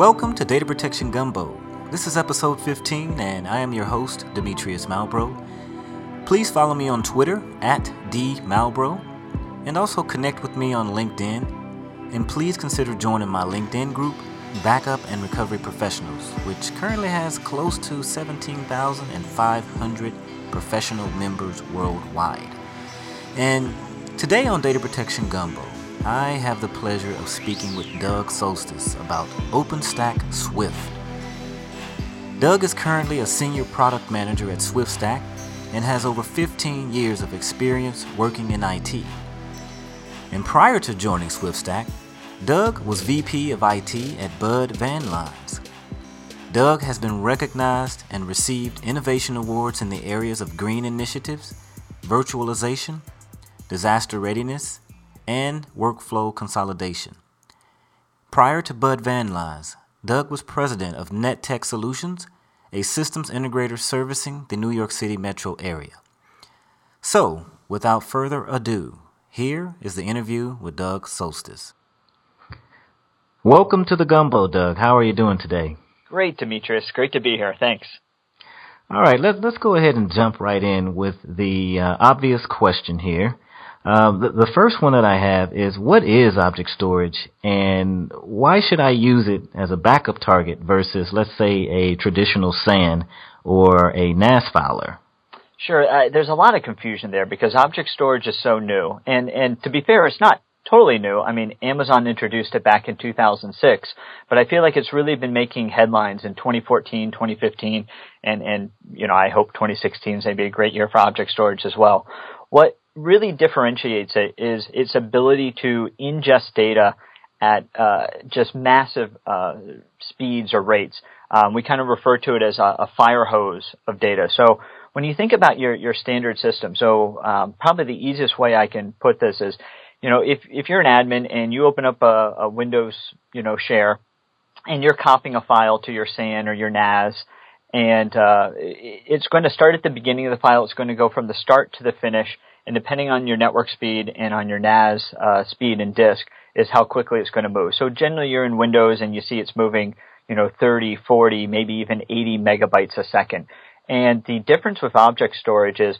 Welcome to Data Protection Gumbo. This is episode 15, and I am your host, Demetrius Malbrough. Please follow me on Twitter at dmalbrough, and also connect with me on LinkedIn. And please consider joining my LinkedIn group, Backup and Recovery Professionals, which currently has close to 17,500 professional members worldwide. And today on Data Protection Gumbo, I have the pleasure of speaking with Doug Soltesz about OpenStack Swift. Doug is currently a senior product manager at SwiftStack and has over 15 years of experience working in IT. And prior to joining SwiftStack, Doug was VP of IT at Budd Van Lines. Doug has been recognized and received innovation awards in the areas of green initiatives, virtualization, disaster readiness, and workflow consolidation. Prior to Budd Van Lines, Doug was president of NetTech Solutions, a systems integrator servicing the New York City metro area. So, without further ado, here is the interview with Doug Soltesz. Welcome to the Gumbo, Doug. How are you doing today? Great, Demetrius. Great to be here. Thanks. All right, let's let's go ahead and jump right in with the uh, obvious question here. Uh, the, the first one that I have is what is object storage and why should I use it as a backup target versus, let's say, a traditional SAN or a NAS filer? Sure. Uh, there's a lot of confusion there because object storage is so new. And, and to be fair, it's not totally new. I mean, Amazon introduced it back in 2006, but I feel like it's really been making headlines in 2014, 2015, and, and, you know, I hope 2016 is going to be a great year for object storage as well. What really differentiates it is its ability to ingest data at uh, just massive uh, speeds or rates. Um, we kind of refer to it as a, a, fire hose of data. So when you think about your, your standard system, so um, probably the easiest way I can put this is, you know, if, if you're an admin and you open up a, a Windows, you know, share and you're copying a file to your SAN or your NAS, and uh, it's going to start at the beginning of the file. It's going to go from the start to the finish and depending on your network speed and on your NAS uh, speed and disk is how quickly it's going to move. So generally you're in Windows and you see it's moving, you know, 30, 40, maybe even 80 megabytes a second. And the difference with object storage is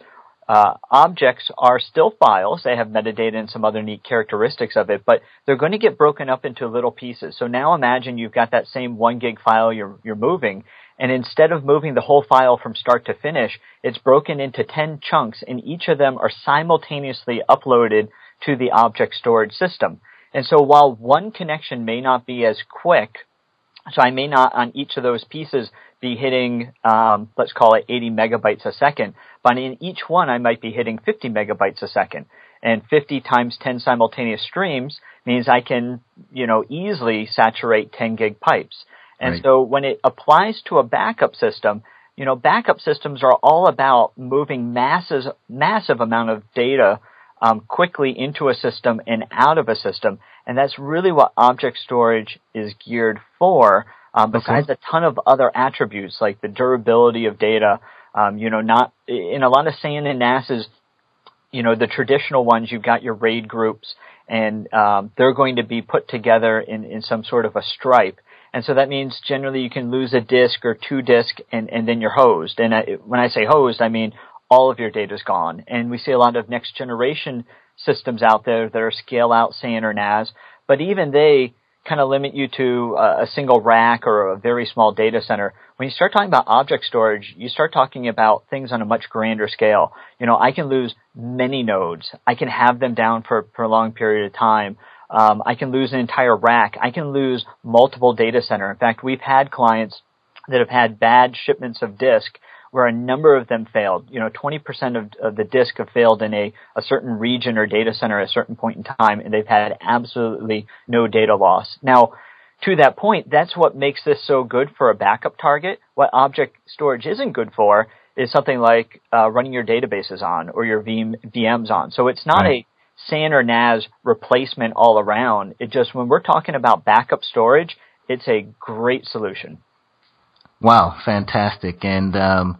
uh, objects are still files. They have metadata and some other neat characteristics of it, but they're going to get broken up into little pieces. So now imagine you've got that same one gig file you're, you're moving, and instead of moving the whole file from start to finish, it's broken into 10 chunks and each of them are simultaneously uploaded to the object storage system. And so while one connection may not be as quick, so I may not on each of those pieces be hitting, um, let's call it 80 megabytes a second, but in each one I might be hitting 50 megabytes a second. And 50 times 10 simultaneous streams means I can, you know, easily saturate 10 gig pipes. And right. so when it applies to a backup system, you know, backup systems are all about moving masses, massive amount of data um, quickly into a system and out of a system, and that's really what object storage is geared for. Um, besides okay. a ton of other attributes like the durability of data, um, you know, not in a lot of SAN and NASs, you know, the traditional ones, you've got your RAID groups, and um, they're going to be put together in, in some sort of a stripe. And so that means generally you can lose a disk or two disk and, and then you're hosed. And I, when I say hosed, I mean all of your data is gone. And we see a lot of next generation systems out there that are scale out SAN or NAS, but even they kind of limit you to a, a single rack or a very small data center. When you start talking about object storage, you start talking about things on a much grander scale. You know, I can lose many nodes. I can have them down for, for a long period of time. Um, I can lose an entire rack. I can lose multiple data center. In fact, we've had clients that have had bad shipments of disk where a number of them failed. You know, 20% of, of the disk have failed in a, a certain region or data center at a certain point in time, and they've had absolutely no data loss. Now, to that point, that's what makes this so good for a backup target. What object storage isn't good for is something like uh, running your databases on or your VM, VMs on. So it's not right. SAN or NAS replacement all around. It just, when we're talking about backup storage, it's a great solution. Wow, fantastic. And, um,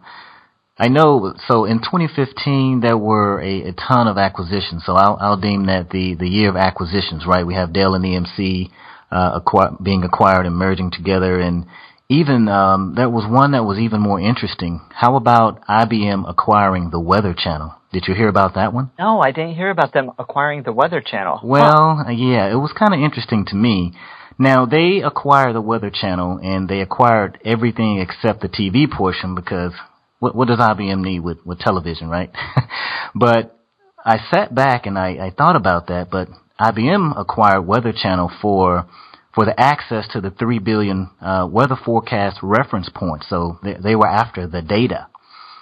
I know, so in 2015, there were a, a ton of acquisitions. So I'll, I'll, deem that the, the year of acquisitions, right? We have Dell and EMC, uh, being acquired and merging together, and even um, there was one that was even more interesting. How about IBM acquiring the Weather Channel? Did you hear about that one? No, I didn't hear about them acquiring the Weather Channel. Well, huh. yeah, it was kind of interesting to me. Now they acquired the Weather Channel and they acquired everything except the TV portion because what, what does IBM need with, with television, right? but I sat back and I, I thought about that, but IBM acquired Weather Channel for for the access to the three billion uh, weather forecast reference points. So they, they, were after the data.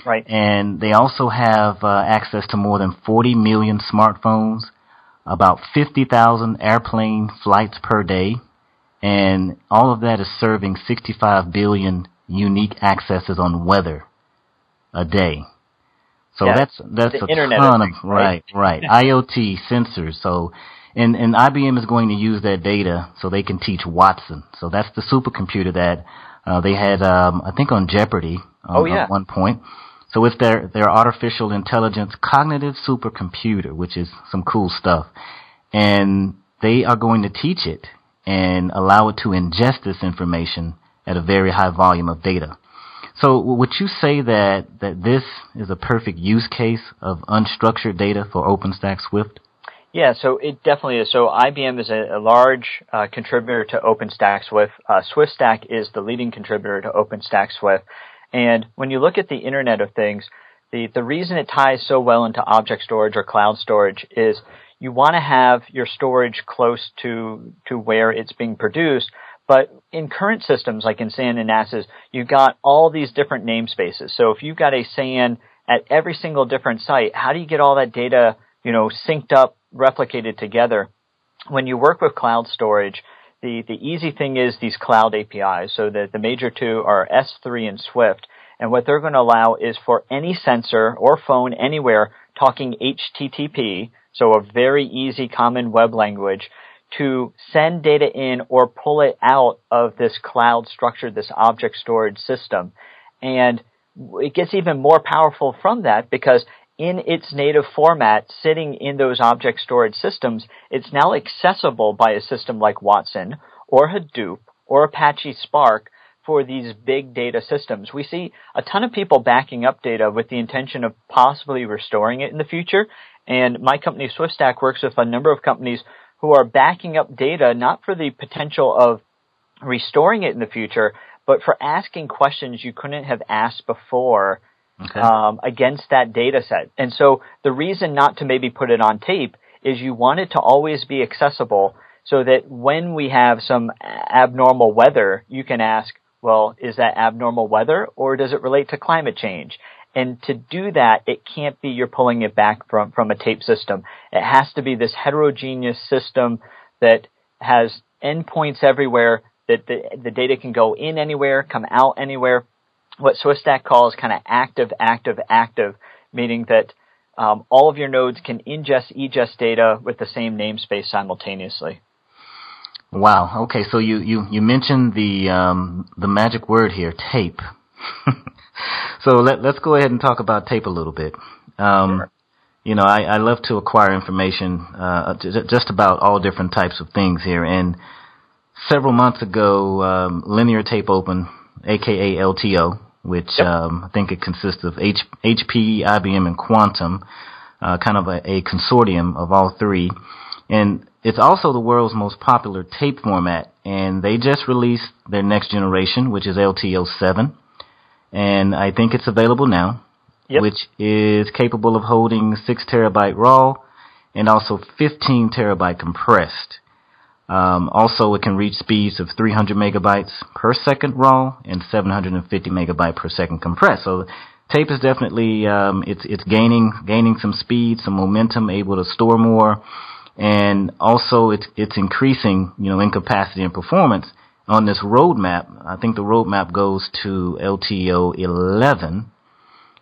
Right. And they also have uh, access to more than 40 million smartphones, about 50,000 airplane flights per day, and all of that is serving 65 billion unique accesses on weather a day. So yeah, that's that's a ton of, right, right. IoT sensors. So and and IBM is going to use that data so they can teach Watson. So that's the supercomputer that uh, they had, um, I think, on Jeopardy um, oh, yeah. at one point. So it's their their artificial intelligence cognitive supercomputer, which is some cool stuff, and they are going to teach it and allow it to ingest this information at a very high volume of data. So would you say that, that this is a perfect use case of unstructured data for OpenStack Swift? Yeah, so it definitely is. So IBM is a, a large uh, contributor to OpenStack Swift. Uh, SwiftStack is the leading contributor to OpenStack Swift. And when you look at the Internet of Things, the, the reason it ties so well into object storage or cloud storage is you want to have your storage close to, to where it's being produced, but in current systems, like in SAN and NAS's, you've got all these different namespaces. So if you've got a SAN at every single different site, how do you get all that data, you know, synced up, replicated together? When you work with cloud storage, the, the easy thing is these cloud APIs. So the, the major two are S3 and Swift. And what they're going to allow is for any sensor or phone anywhere talking HTTP, so a very easy common web language, to send data in or pull it out of this cloud structure, this object storage system. And it gets even more powerful from that because in its native format, sitting in those object storage systems, it's now accessible by a system like Watson or Hadoop or Apache Spark for these big data systems. We see a ton of people backing up data with the intention of possibly restoring it in the future. And my company, SwiftStack, works with a number of companies who are backing up data not for the potential of restoring it in the future, but for asking questions you couldn't have asked before okay. um, against that data set. And so the reason not to maybe put it on tape is you want it to always be accessible so that when we have some abnormal weather, you can ask, well, is that abnormal weather or does it relate to climate change? And to do that, it can't be you're pulling it back from, from a tape system. It has to be this heterogeneous system that has endpoints everywhere, that the, the data can go in anywhere, come out anywhere. What SwiftStack calls kind of active, active, active, meaning that um, all of your nodes can ingest, egest data with the same namespace simultaneously. Wow. Okay. So you, you, you mentioned the um, the magic word here, tape. so let, let's go ahead and talk about tape a little bit. Um, sure. You know, I, I love to acquire information uh, just about all different types of things here. And several months ago, um, Linear Tape Open, aka LTO, which yep. um, I think it consists of H- HP, IBM, and Quantum, uh, kind of a, a consortium of all three. And it's also the world's most popular tape format, and they just released their next generation, which is LTO 7 and I think it's available now, yep. which is capable of holding 6 terabyte raw and also 15 terabyte compressed. Um, also, it can reach speeds of 300 megabytes per second raw and 750 megabyte per second compressed. So, tape is definitely um, it's it's gaining gaining some speed, some momentum, able to store more, and also it's it's increasing you know in capacity and performance on this roadmap, I think the roadmap goes to LTO 11,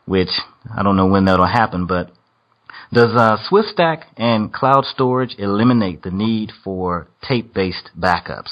which I don't know when that'll happen, but does uh, SwiftStack and cloud storage eliminate the need for tape-based backups?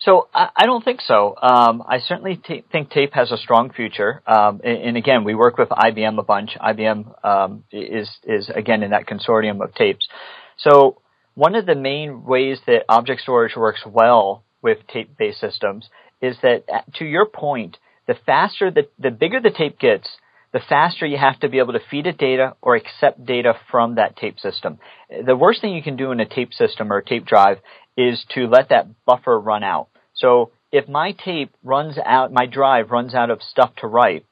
So I, don't think so. Um, I certainly t- think tape has a strong future. Um, and, and, again, we work with IBM a bunch. IBM um, is is again in that consortium of tapes. So one of the main ways that object storage works well with tape-based systems is that, uh, to your point, the faster the, the bigger the tape gets, the faster you have to be able to feed it data or accept data from that tape system. The worst thing you can do in a tape system or a tape drive is to let that buffer run out. So if my tape runs out, my drive runs out of stuff to write,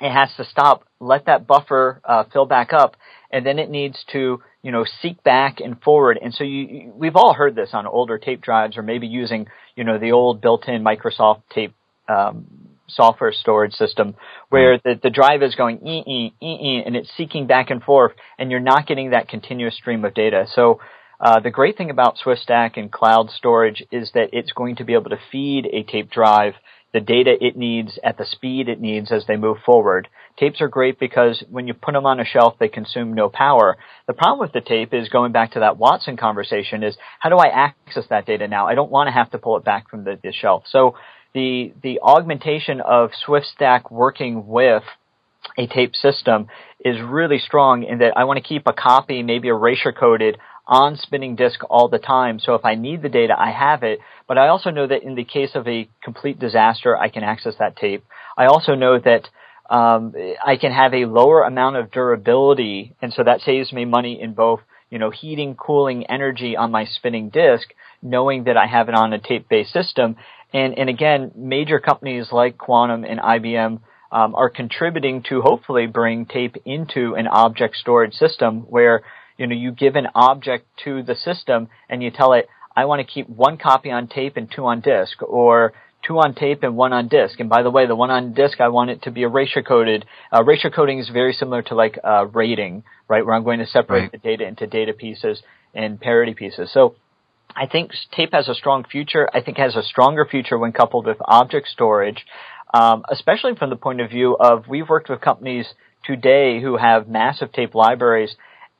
it has to stop, let that buffer uh, fill back up, and then it needs to, you know, seek back and forward. And so you, we've all heard this on older tape drives, or maybe using, you know, the old built-in Microsoft tape um, software storage system, where the, the drive is going ee ee ee ee, and it's seeking back and forth, and you're not getting that continuous stream of data. So uh, the great thing about SwiftStack and cloud storage is that it's going to be able to feed a tape drive the data it needs at the speed it needs as they move forward. Tapes are great because when you put them on a shelf, they consume no power. The problem with the tape is going back to that Watson conversation is how do I access that data now? I don't want to have to pull it back from the, the shelf. So the, the augmentation of SwiftStack working with a tape system is really strong in that I want to keep a copy, maybe erasure coded on spinning disk all the time. So if I need the data, I have it. But I also know that in the case of a complete disaster, I can access that tape. I also know that um, I can have a lower amount of durability, and so that saves me money in both, you know, heating, cooling, energy on my spinning disk, knowing that I have it on a tape-based system. And and again, major companies like Quantum and IBM um, are contributing to hopefully bring tape into an object storage system where you know, you give an object to the system and you tell it, I want to keep one copy on tape and two on disk, or two on tape and one on disk. And by the way, the one on disk, I want it to be erasure coded. Uh, erasure coding is very similar to like uh, RAIDing, right? Where I'm going to separate right. the data into data pieces and parity pieces. So I think tape has a strong future. I think has a stronger future when coupled with object storage, um, especially from the point of view of we've worked with companies today who have massive tape libraries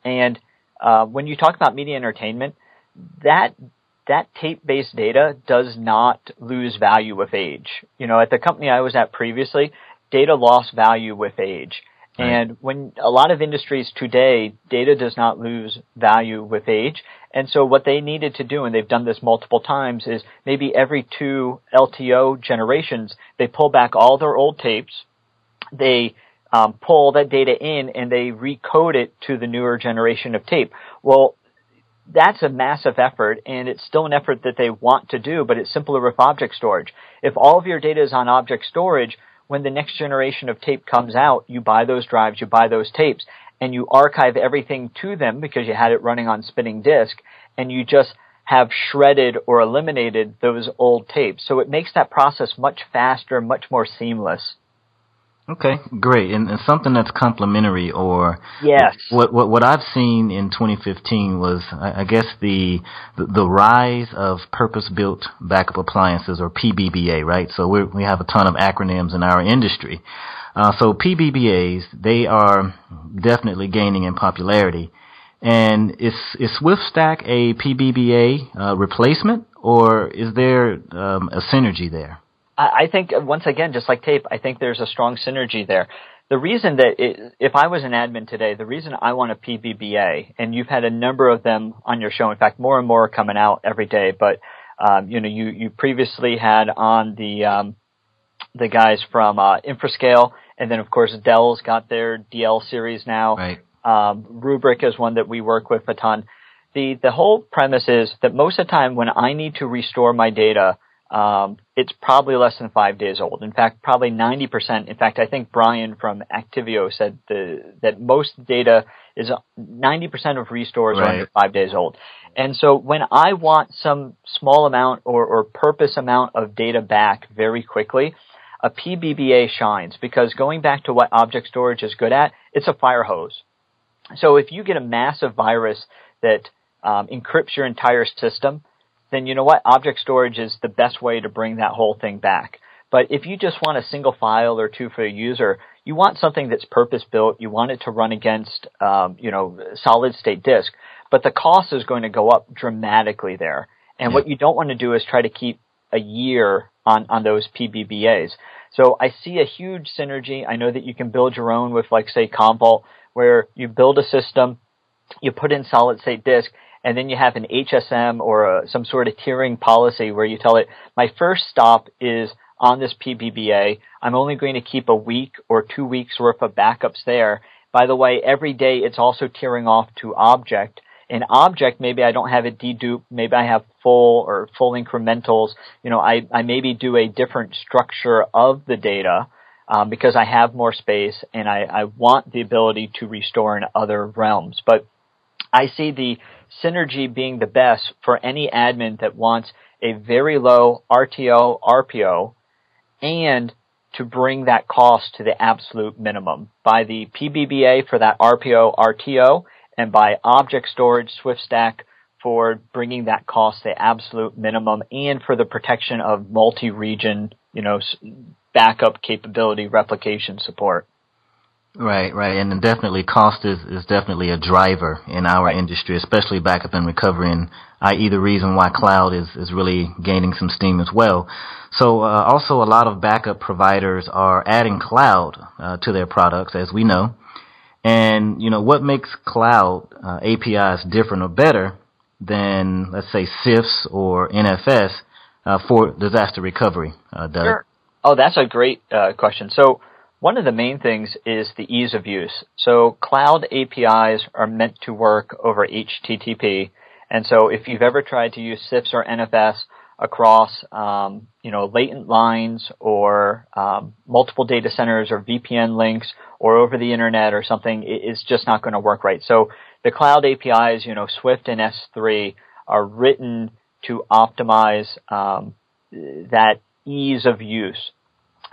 and uh, when you talk about media entertainment, that that tape-based data does not lose value with age. You know, at the company I was at previously, data lost value with age. And when a lot of industries today, data does not lose value with age. And so what they needed to do, and they've done this multiple times, is maybe every two LTO generations, they pull back all their old tapes, they um, pull that data in and they recode it to the newer generation of tape. Well, that's a massive effort and it's still an effort that they want to do, but it's simpler with object storage. If all of your data is on object storage, when the next generation of tape comes out, you buy those drives, you buy those tapes, and you archive everything to them because you had it running on spinning disk, and you just have shredded or eliminated those old tapes. So it makes that process much faster, much more seamless. Okay, great, and, and something that's complementary, or yes, what what what I've seen in 2015 was, I, I guess the, the, the rise of purpose-built backup appliances, or PBBA, right? So we we have a ton of acronyms in our industry. Uh, so PBBAs, they are definitely gaining in popularity. And is is SwiftStack a PBBA uh, replacement, or is there um, a synergy there? I think once again, just like tape, I think there's a strong synergy there. The reason that it, if I was an admin today, the reason I want a PBBA, and you've had a number of them on your show. In fact, more and more are coming out every day. But um, you know, you you previously had on the um, the guys from uh, Infrascale, and then of course Dell's got their DL series now. Right. Um, Rubrik is one that we work with a ton. The the whole premise is that most of the time when I need to restore my data um, it's probably less than five days old. In fact, probably 90%. In fact, I think Brian from Actifio said the, that most data is 90% of restores right. are under five days old. And so when I want some small amount or, or purpose amount of data back very quickly, a PBBA shines because going back to what object storage is good at, it's a fire hose. So if you get a massive virus that um, encrypts your entire system, then you know what? Object storage is the best way to bring that whole thing back. But if you just want a single file or two for a user, you want something that's purpose built. You want it to run against, um, you know, solid state disk. But the cost is going to go up dramatically there. And yeah. what you don't want to do is try to keep a year on, on those PBBAs. So I see a huge synergy. I know that you can build your own with like say Commvault where you build a system, you put in solid state disk, and then you have an HSM or a, some sort of tiering policy where you tell it, my first stop is on this PBBA. I'm only going to keep a week or two weeks worth of backups there. By the way, every day it's also tiering off to object. In object, maybe I don't have a dedupe, maybe I have full or full incrementals. You know, I, I maybe do a different structure of the data um, because I have more space and I, I want the ability to restore in other realms. But I see the synergy being the best for any admin that wants a very low RTO, RPO, and to bring that cost to the absolute minimum by the PBBA for that RPO, RTO, and by object storage, SwiftStack for bringing that cost to the absolute minimum and for the protection of multi-region, you know, backup capability replication support. Right, right, and definitely cost is, is definitely a driver in our industry, especially backup and recovery, and i.e. the reason why cloud is, is really gaining some steam as well. So uh, also a lot of backup providers are adding cloud uh, to their products, as we know. And, you know, what makes cloud uh, APIs different or better than, let's say, CIFS or NFS uh, for disaster recovery, uh, Doug? Sure. Oh, that's a great uh, question. So one of the main things is the ease of use. So cloud APIs are meant to work over HTTP. And so if you've ever tried to use CIFS or NFS across, um, you know, latent lines or um, multiple data centers or VPN links or over the internet or something, it's just not going to work right. So the cloud APIs, you know, Swift and S3 are written to optimize um, that ease of use.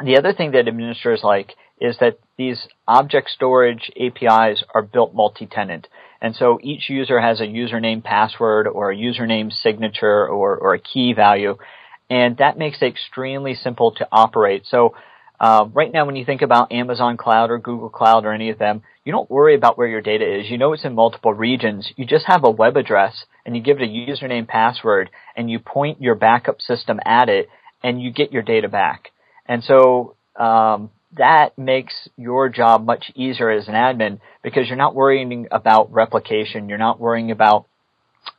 The other thing that administrators like is that these object storage APIs are built multi-tenant. And so each user has a username password or a username signature or, or a key value. And that makes it extremely simple to operate. So uh, right now when you think about Amazon Cloud or Google Cloud or any of them, you don't worry about where your data is. You know it's in multiple regions. You just have a web address and you give it a username password and you point your backup system at it and you get your data back. And so um, that makes your job much easier as an admin because you're not worrying about replication. You're not worrying about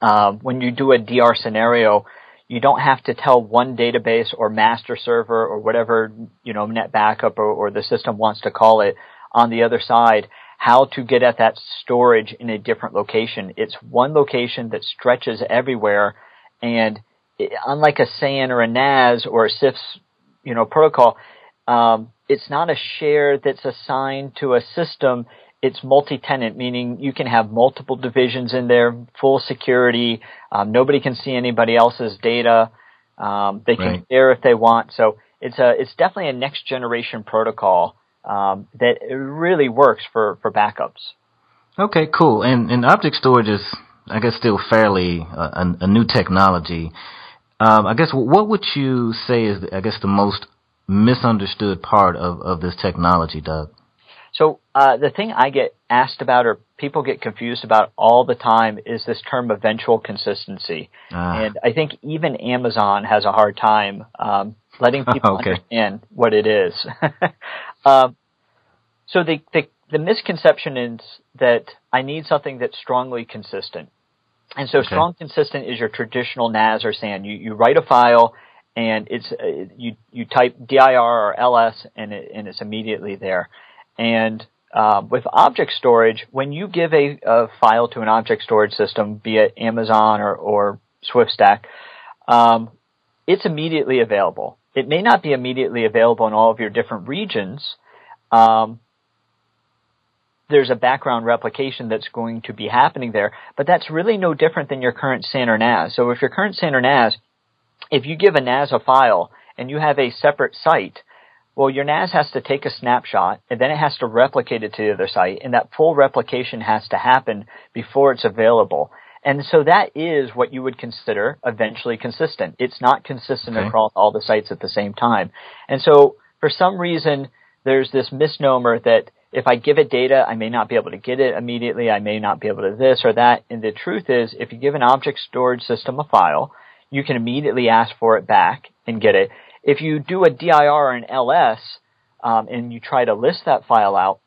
uh, when you do a DR scenario. You don't have to tell one database or master server or whatever you know NetBackup or, or the system wants to call it on the other side how to get at that storage in a different location. It's one location that stretches everywhere, and it, unlike a SAN or a NAS or a CIFS, you know, protocol, um, it's not a share that's assigned to a system. It's multi-tenant, meaning you can have multiple divisions in there, full security. Um, nobody can see anybody else's data. Um, they can right. share if they want. So it's a it's definitely a next generation protocol um, that really works for for backups. Okay, cool. And and object storage is, I guess, still fairly uh, a, a, new technology. Um, I guess what would you say is, I guess, the most misunderstood part of, of this technology, Doug? So uh, the thing I get asked about or people get confused about all the time is this term eventual consistency. Ah. And I think even Amazon has a hard time um, letting people okay. understand what it is. um, so the, the, the misconception is that I need something that's strongly consistent. And so okay. strong consistent is your traditional NAS or SAN. You, you write a file and it's uh, you you type dir or ls and it, and it's immediately there. And uh, with object storage, when you give a, a, file to an object storage system, be it Amazon or, or SwiftStack, um, it's immediately available. It may not be immediately available in all of your different regions. Um, there's a background replication that's going to be happening there, but that's really no different than your current SAN or NAS. So if your current SAN or NAS if you give a NAS a file and you have a separate site, well, your NAS has to take a snapshot and then it has to replicate it to the other site and that full replication has to happen before it's available. And so that is what you would consider eventually consistent. It's not consistent okay. across all the sites at the same time. And so for some reason, there's this misnomer that if I give it data, I may not be able to get it immediately. I may not be able to this or that. And the truth is, if you give an object storage system a file, you can immediately ask for it back and get it. If you do a DIR or an LS um, and you try to list that file out,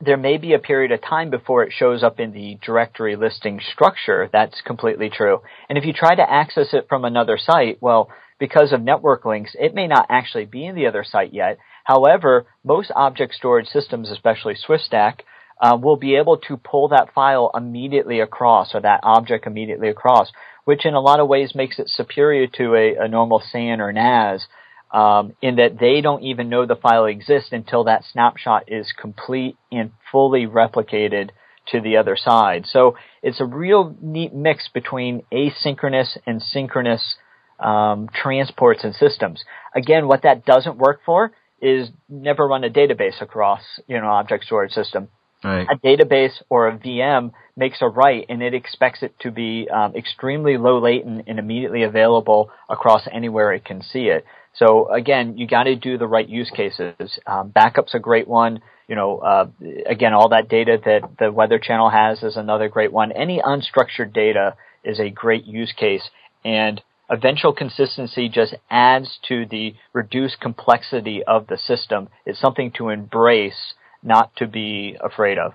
there may be a period of time before it shows up in the directory listing structure. That's completely true. And if you try to access it from another site, well, because of network links, it may not actually be in the other site yet. However, most object storage systems, especially SwiftStack, uh, will be able to pull that file immediately across or that object immediately across, which in a lot of ways makes it superior to a, a normal SAN or NAS um, in that they don't even know the file exists until that snapshot is complete and fully replicated to the other side. So it's a real neat mix between asynchronous and synchronous um, transports and systems. Again, what that doesn't work for is never run a database across, you know, object storage system. Right. A database or a VM makes a write and it expects it to be um, extremely low latent and immediately available across anywhere it can see it. So again, you got to do the right use cases. Um, backup's a great one. You know, uh, again, all that data that the Weather Channel has is another great one. Any unstructured data is a great use case, and eventual consistency just adds to the reduced complexity of the system. It's something to embrace, not to be afraid of.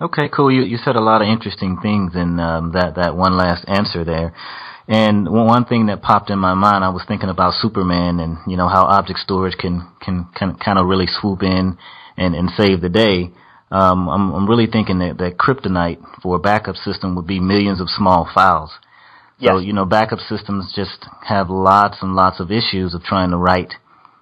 Okay, cool. You you said a lot of interesting things in um, that that one last answer there. And one thing that popped in my mind, I was thinking about Superman and you know how object storage can can, can kind of really swoop in and and save the day. Um, I'm, I'm really thinking that, that kryptonite for a backup system would be millions of small files. So, you know, backup systems just have lots and lots of issues of trying to write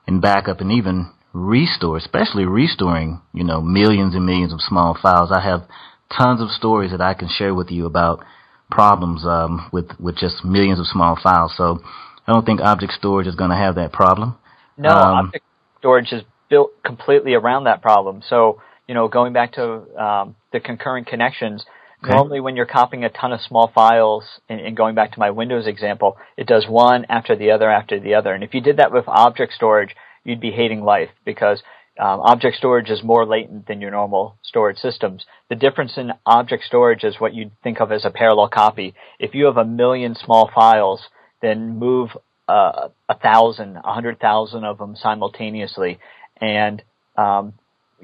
and backup and even restore, especially restoring, you know, millions and millions of small files. I have tons of stories that I can share with you about problems um, with with just millions of small files. So I don't think object storage is going to have that problem. No, Um, object storage is built completely around that problem. So, you know, going back to um, the concurrent connections, Okay. normally when you're copying a ton of small files, and, and going back to my Windows example, it does one after the other after the other. And if you did that with object storage, you'd be hating life because um, object storage is more latent than your normal storage systems. The difference in object storage is what you'd think of as a parallel copy. If you have a million small files, then move uh, a thousand, a hundred thousand of them simultaneously, and um,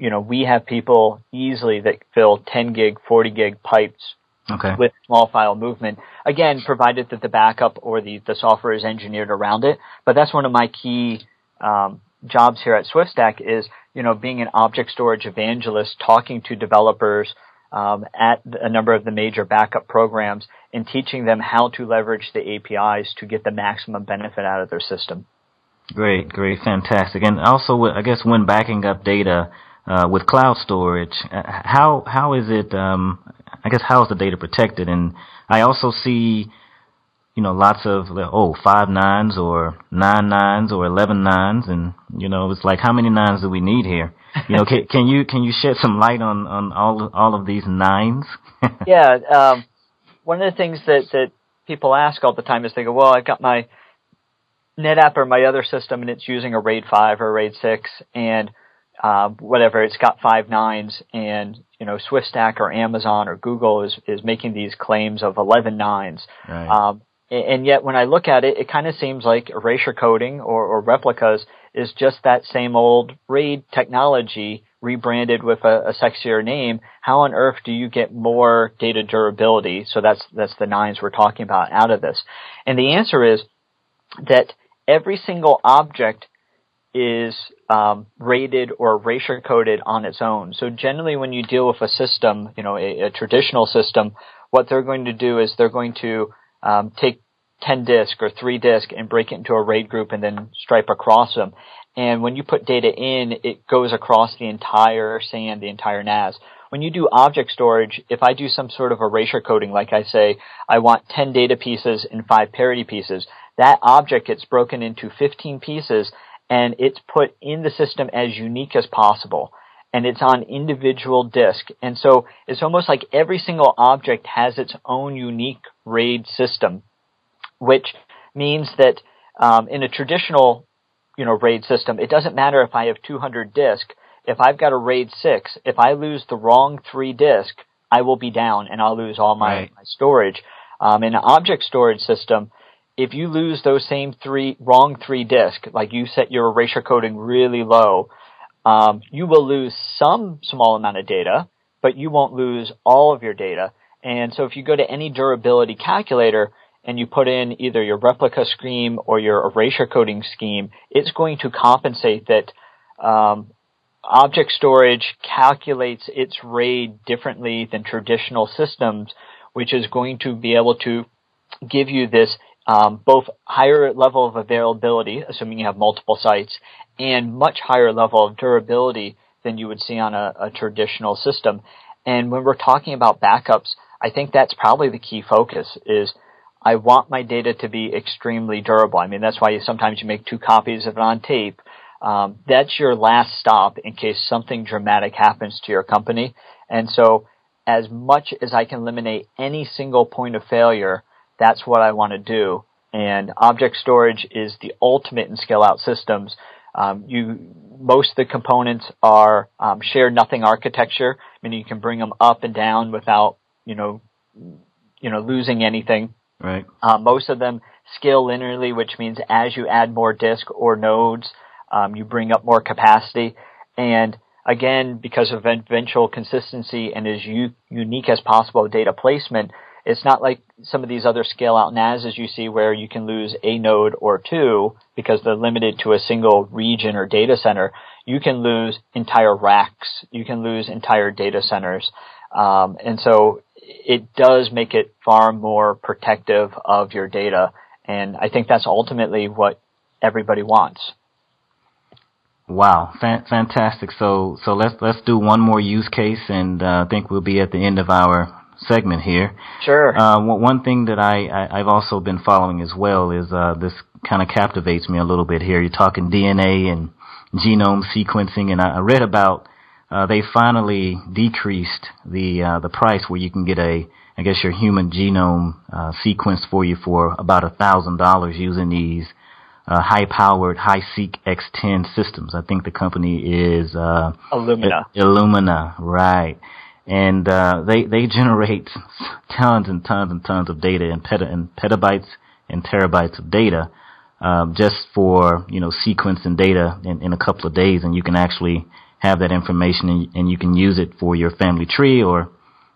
you know we have people easily that fill 10 gig, 40 gig pipes Okay. with small file movement. Again, provided that the backup or the, the software is engineered around it. But that's one of my key um, jobs here at SwiftStack is you know being an object storage evangelist, talking to developers um, at a number of the major backup programs, and teaching them how to leverage the APIs to get the maximum benefit out of their system. Great, great, fantastic. And also, I guess when backing up data uh, with cloud storage, uh, how how is it? Um, I guess how is the data protected? And I also see, you know, lots of oh five nines or nine nines or eleven nines, and you know, it's like how many nines do we need here? You know, can, can you can you shed some light on on all all of these nines? yeah, um, one of the things that that people ask all the time is they go, "Well, I've got my NetApp or my other system, and it's using a RAID five or a RAID six, and uh, whatever, it's got five nines, and you know, SwiftStack or Amazon or Google is is making these claims of eleven nines." right. Um, and yet, when I look at it, it kind of seems like erasure coding or, or replicas is just that same old RAID technology rebranded with a, a sexier name. How on earth do you get more data durability? So that's that's the nines we're talking about out of this. And the answer is that every single object is um, rated or erasure coded on its own. So generally, when you deal with a system, you know, a, a traditional system, what they're going to do is they're going to um, take 10 disk or 3 disk and break it into a RAID group and then stripe across them. And when you put data in, it goes across the entire SAN, the entire NAS. When you do object storage, if I do some sort of erasure coding, like I say, I want 10 data pieces and 5 parity pieces, that object gets broken into 15 pieces and it's put in the system as unique as possible. And it's on individual disk. And so it's almost like every single object has its own unique RAID system, which means that um, in a traditional, you know, RAID system, it doesn't matter if I have 200 disk. If I've got a RAID 6, if I lose the wrong three disk, I will be down and I'll lose all my, Right. my storage. Um, in an object storage system, if you lose those same three wrong three disk, like you set your erasure coding really low, um, you will lose some small amount of data, but you won't lose all of your data. And so if you go to any durability calculator and you put in either your replica scheme or your erasure coding scheme, it's going to compensate that um, object storage calculates its RAID differently than traditional systems, which is going to be able to give you this um, both higher level of availability, assuming you have multiple sites, and much higher level of durability than you would see on a, a traditional system. And when we're talking about backups, I think that's probably the key focus is I want my data to be extremely durable. I mean, that's why you, sometimes you make two copies of it on tape. Um, that's your last stop in case something dramatic happens to your company. And so as much as I can eliminate any single point of failure, that's what I want to do. And object storage is the ultimate in scale out systems. Um, you, most of the components are um, shared nothing architecture, meaning you can bring them up and down without, you know, you know, losing anything. Right. Uh, most of them scale linearly, which means as you add more disk or nodes, um, you bring up more capacity. And again, because of eventual consistency and as u- unique as possible data placement, it's not like some of these other scale out NASs you see where you can lose a node or two because they're limited to a single region or data center. You can lose entire racks. You can lose entire data centers. Um, and so it does make it far more protective of your data. And I think that's ultimately what everybody wants. Wow, fantastic. So, so let's let's do one more use case, and uh, I think we'll be at the end of our segment here. Sure. Uh, one thing that I, I have also been following as well is uh, this kind of captivates me a little bit here. You're talking DNA and genome sequencing, and I, I read about uh, they finally decreased the uh, the price where you can get a I guess your human genome uh, sequenced for you for about a thousand dollars using these uh, high powered HiSeq X10 systems. I think the company is uh, Illumina. Illumina, right? And uh, they they generate tons and tons and tons of data and, peta- and petabytes and terabytes of data um, just for you know sequencing data in, in a couple of days, and you can actually have that information and, and you can use it for your family tree or,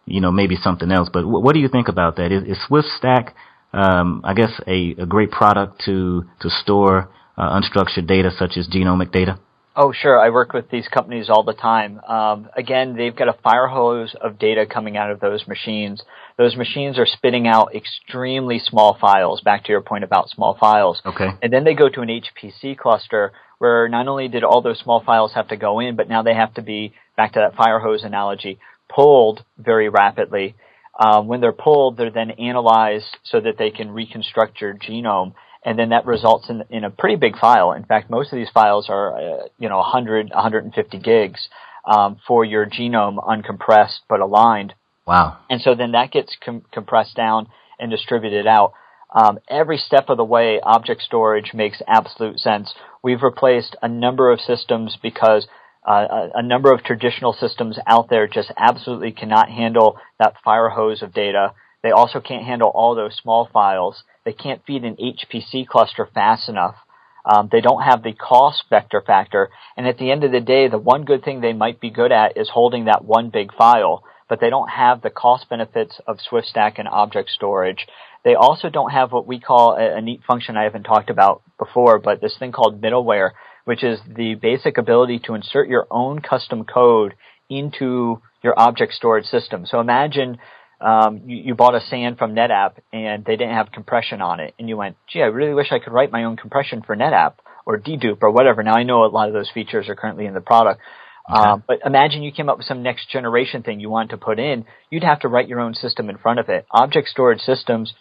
you know, maybe something else. But w- what do you think about that? Is, is SwiftStack, um, I guess, a, a great product to, to store uh, unstructured data such as genomic data? Oh, sure. I work with these companies all the time. Um, again, they've got a fire hose of data coming out of those machines. Those machines are spitting out extremely small files, back to your point about small files. Okay. And then they go to an HPC cluster where not only did all those small files have to go in, but now they have to be, back to that fire hose analogy, pulled very rapidly. Um, when they're pulled, they're then analyzed so that they can reconstruct your genome, and then that results in, in a pretty big file. In fact, most of these files are, uh, you know, 100, 150 gigs um, for your genome uncompressed but aligned. Wow. And so then that gets com- compressed down and distributed out. Um, every step of the way, object storage makes absolute sense. We've replaced a number of systems because uh, a, a, number of traditional systems out there just absolutely cannot handle that fire hose of data. They also can't handle all those small files. They can't feed an HPC cluster fast enough. Um, they don't have the cost vector factor. And at the end of the day, the one good thing they might be good at is holding that one big file, but they don't have the cost benefits of SwiftStack and object storage. They also don't have what we call a, a neat function I haven't talked about before, but this thing called middleware, which is the basic ability to insert your own custom code into your object storage system. So imagine um, you, you, bought a SAN from NetApp and they didn't have compression on it, and you went, "Gee, I really wish I could write my own compression for NetApp or dedupe or whatever." Now I know a lot of those features are currently in the product, Okay. Um, but imagine you came up with some next generation thing you wanted to put in. You'd have to write your own system in front of it. Object storage systems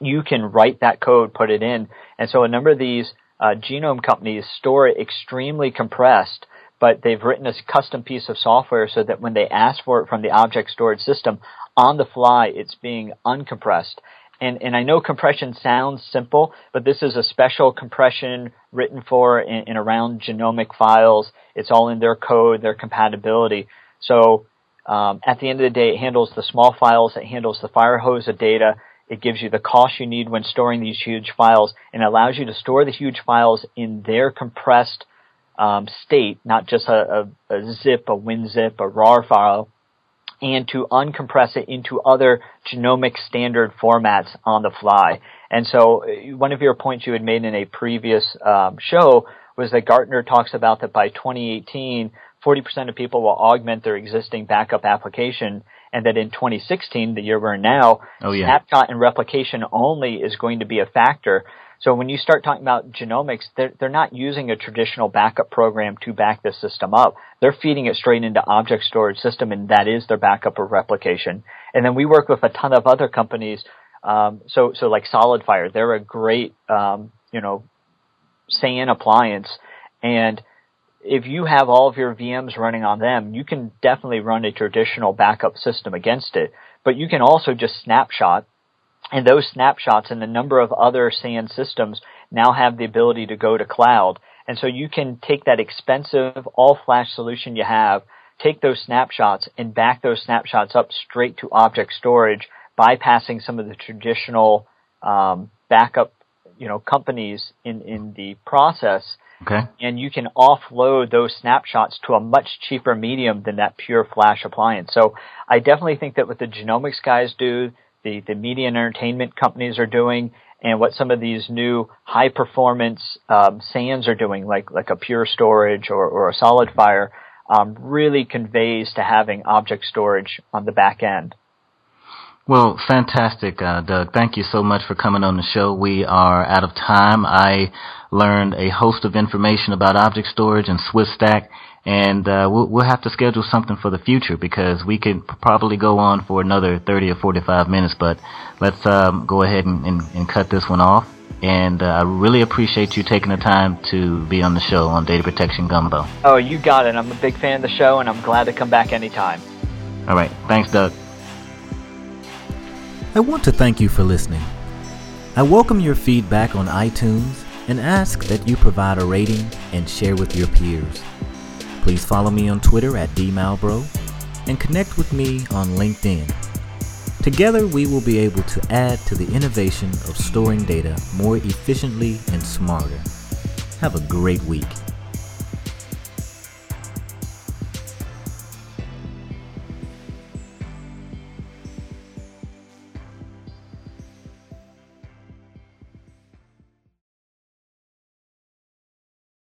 you can write that code, put it in. And so a number of these uh, genome companies store it extremely compressed, but they've written a custom piece of software so that when they ask for it from the object storage system, on the fly, it's being uncompressed. And, and I know compression sounds simple, but this is a special compression written for and around genomic files. It's all in their code, their compatibility. So um, at the end of the day, it handles the small files, it handles the fire hose of data, it gives you the cost you need when storing these huge files and allows you to store the huge files in their compressed um, state, not just a, a, a zip, a WinZip, a RAR file, and to uncompress it into other genomic standard formats on the fly. And so uh, one of your points you had made in a previous um, show was that Gartner talks about that by 2018, 40% of people will augment their existing backup application and that in 2016, the year we're in now, oh, yeah. snapshot and replication only is going to be a factor. So when you start talking about genomics, they're, they're not using a traditional backup program to back the system up. They're feeding it straight into object storage system and that is their backup or replication. And then we work with a ton of other companies. Um, so, so like SolidFire, they're a great, um, you know, SAN appliance and if you have all of your VMs running on them, you can definitely run a traditional backup system against it. But you can also just snapshot, and those snapshots and a number of other SAN systems now have the ability to go to cloud. And so you can take that expensive all flash solution you have, take those snapshots and back those snapshots up straight to object storage, bypassing some of the traditional um, backup, you know, companies in in the process Okay. And you can offload those snapshots to a much cheaper medium than that pure flash appliance. So I definitely think that what the genomics guys do, the, the media and entertainment companies are doing, and what some of these new high performance um, SANs are doing, like like a Pure Storage or, or a SolidFire, um, really conveys to having object storage on the back end. Well, fantastic, uh, Doug. Thank you so much for coming on the show. We are out of time. I learned a host of information about object storage and SwiftStack, and uh, we'll, we'll, have to schedule something for the future because we could probably go on for another 30 or 45 minutes. But let's um, go ahead and, and, and, cut this one off. And uh, I really appreciate you taking the time to be on the show on Data Protection Gumbo. Oh, you got it. I'm a big fan of the show, and I'm glad to come back anytime. All right. Thanks, Doug. I want to thank you for listening. I welcome your feedback on iTunes and ask that you provide a rating and share with your peers. Please follow me on Twitter at dmalbrough and connect with me on LinkedIn. Together, we will be able to add to the innovation of storing data more efficiently and smarter. Have a great week.